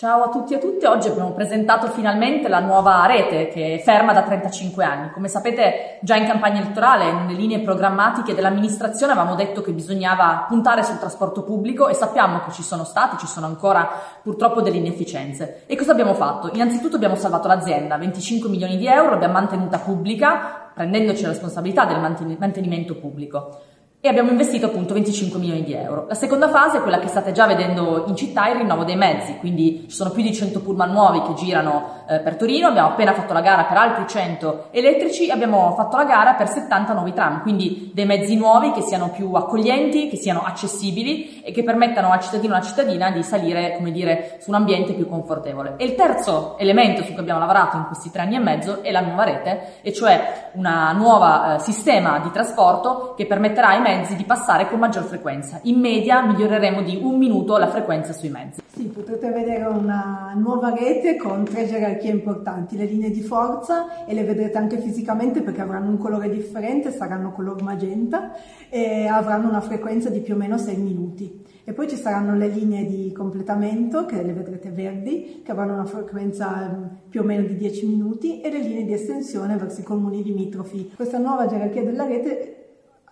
Ciao a tutti e a tutte, oggi abbiamo presentato finalmente la nuova rete che è ferma da 35 anni. Come sapete già in campagna elettorale, nelle linee programmatiche dell'amministrazione avevamo detto che bisognava puntare sul trasporto pubblico e sappiamo che ci sono state, ci sono ancora purtroppo delle inefficienze. E cosa abbiamo fatto? Innanzitutto abbiamo salvato l'azienda, 25 milioni di euro, l'abbiamo mantenuta pubblica, prendendoci la responsabilità del mantenimento pubblico e abbiamo investito appunto 25 milioni di euro. La seconda fase è quella che state già vedendo in città, il rinnovo dei mezzi, quindi ci sono più di 100 pullman nuovi che girano eh, per Torino, abbiamo appena fatto la gara per altri 100 elettrici, abbiamo fatto la gara per 70 nuovi tram, quindi dei mezzi nuovi che siano più accoglienti, che siano accessibili e che permettano al cittadino o alla cittadina di salire, come dire, su un ambiente più confortevole. E il terzo elemento su cui abbiamo lavorato in questi tre anni e mezzo è la nuova rete, e cioè un nuovo eh, sistema di trasporto che permetterà ai mezzi di passare con maggior frequenza. In media miglioreremo di un minuto la frequenza sui mezzi. Sì, potrete vedere una nuova rete con tre gerarchie importanti, le linee di forza e le vedrete anche fisicamente perché avranno un colore differente, saranno color magenta e avranno una frequenza di più o meno 6 minuti. E poi ci saranno le linee di completamento, che le vedrete verdi, che avranno una frequenza mm, più o meno di 10 minuti, e le linee di estensione verso i comuni limitrofi. Questa nuova gerarchia della rete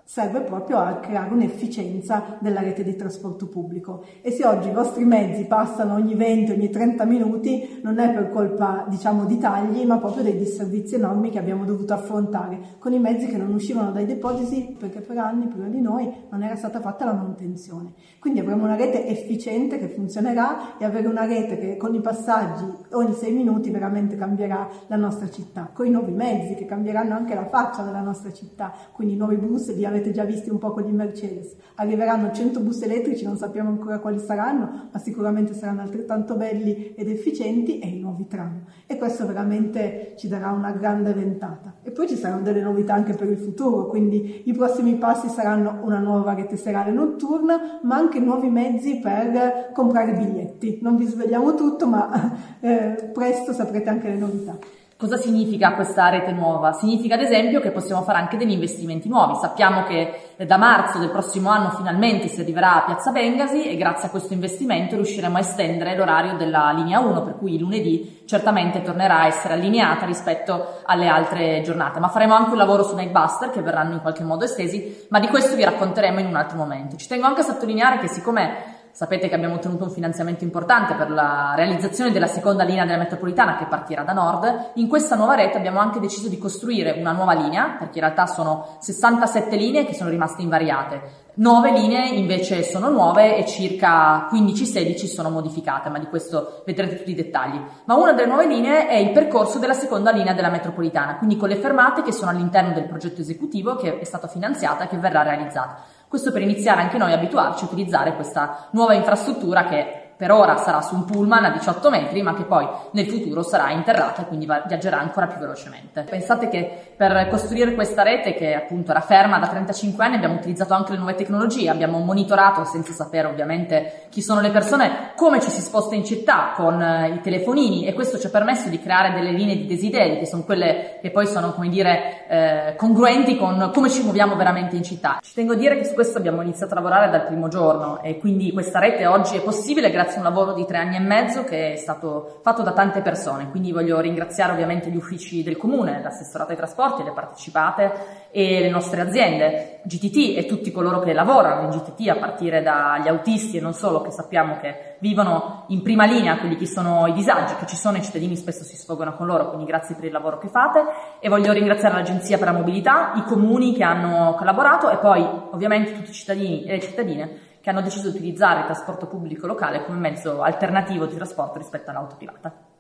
serve proprio a creare un'efficienza della rete di trasporto pubblico. E se oggi i vostri mezzi passano ogni 20, ogni 30 minuti, non è per colpa, diciamo, di tagli, ma proprio dei disservizi enormi che abbiamo dovuto affrontare con i mezzi che non uscivano dai depositi perché per anni, prima di noi, non era stata fatta la manutenzione. Quindi avremo una rete efficiente che funzionerà e avere una rete che con i passaggi ogni 6 minuti veramente cambierà la nostra città, con i nuovi mezzi che cambieranno anche la faccia della nostra città, quindi i nuovi bus di avete già visti un po' con gli Mercedes. Arriveranno 100 bus elettrici, non sappiamo ancora quali saranno, ma sicuramente saranno altrettanto belli ed efficienti e i nuovi tram. E questo veramente ci darà una grande ventata. E poi ci saranno delle novità anche per il futuro, quindi i prossimi passi saranno una nuova rete serale notturna, ma anche nuovi mezzi per comprare biglietti. Non vi svegliamo tutto, ma eh, presto saprete anche le novità. Cosa significa questa rete nuova? Significa ad esempio che possiamo fare anche degli investimenti nuovi. Sappiamo che da marzo del prossimo anno finalmente si arriverà a Piazza Bengasi e grazie a questo investimento riusciremo a estendere l'orario della linea 1, per cui lunedì certamente tornerà a essere allineata rispetto alle altre giornate. Ma faremo anche un lavoro su Nightbuster che verranno in qualche modo estesi, ma di questo vi racconteremo in un altro momento. Ci tengo anche a sottolineare che siccome Sapete che abbiamo ottenuto un finanziamento importante per la realizzazione della seconda linea della metropolitana che partirà da nord. In questa nuova rete abbiamo anche deciso di costruire una nuova linea, perché in realtà sono 67 linee che sono rimaste invariate. 9 linee invece sono nuove e circa 15-16 sono modificate, ma di questo vedrete tutti i dettagli. Ma una delle nuove linee è il percorso della seconda linea della metropolitana, quindi con le fermate che sono all'interno del progetto esecutivo che è stato finanziata e che verrà realizzata. Questo per iniziare anche noi a abituarci a utilizzare questa nuova infrastruttura che per ora sarà su un pullman a 18 metri, ma che poi nel futuro sarà interrata e quindi viaggerà ancora più velocemente. Pensate che per costruire questa rete, che appunto era ferma da 35 anni, abbiamo utilizzato anche le nuove tecnologie, abbiamo monitorato, senza sapere ovviamente chi sono le persone, come ci si sposta in città con eh, i telefonini e questo ci ha permesso di creare delle linee di desideri, che sono quelle che poi sono, come dire, eh, congruenti con come ci muoviamo veramente in città. Ci tengo a dire che su questo abbiamo iniziato a lavorare dal primo giorno e quindi questa rete oggi è possibile grazie grazie a un lavoro di tre anni e mezzo che è stato fatto da tante persone. Quindi voglio ringraziare ovviamente gli uffici del comune, l'assessorato ai trasporti, le partecipate e le nostre aziende, GTT e tutti coloro che lavorano in GTT, a partire dagli autisti e non solo, che sappiamo che vivono in prima linea quelli che sono i disagi che ci sono, i cittadini spesso si sfogano con loro, quindi grazie per il lavoro che fate e voglio ringraziare l'Agenzia per la Mobilità, i comuni che hanno collaborato e poi ovviamente tutti i cittadini e le cittadine che hanno deciso di utilizzare il trasporto pubblico locale come mezzo alternativo di trasporto rispetto all'auto privata.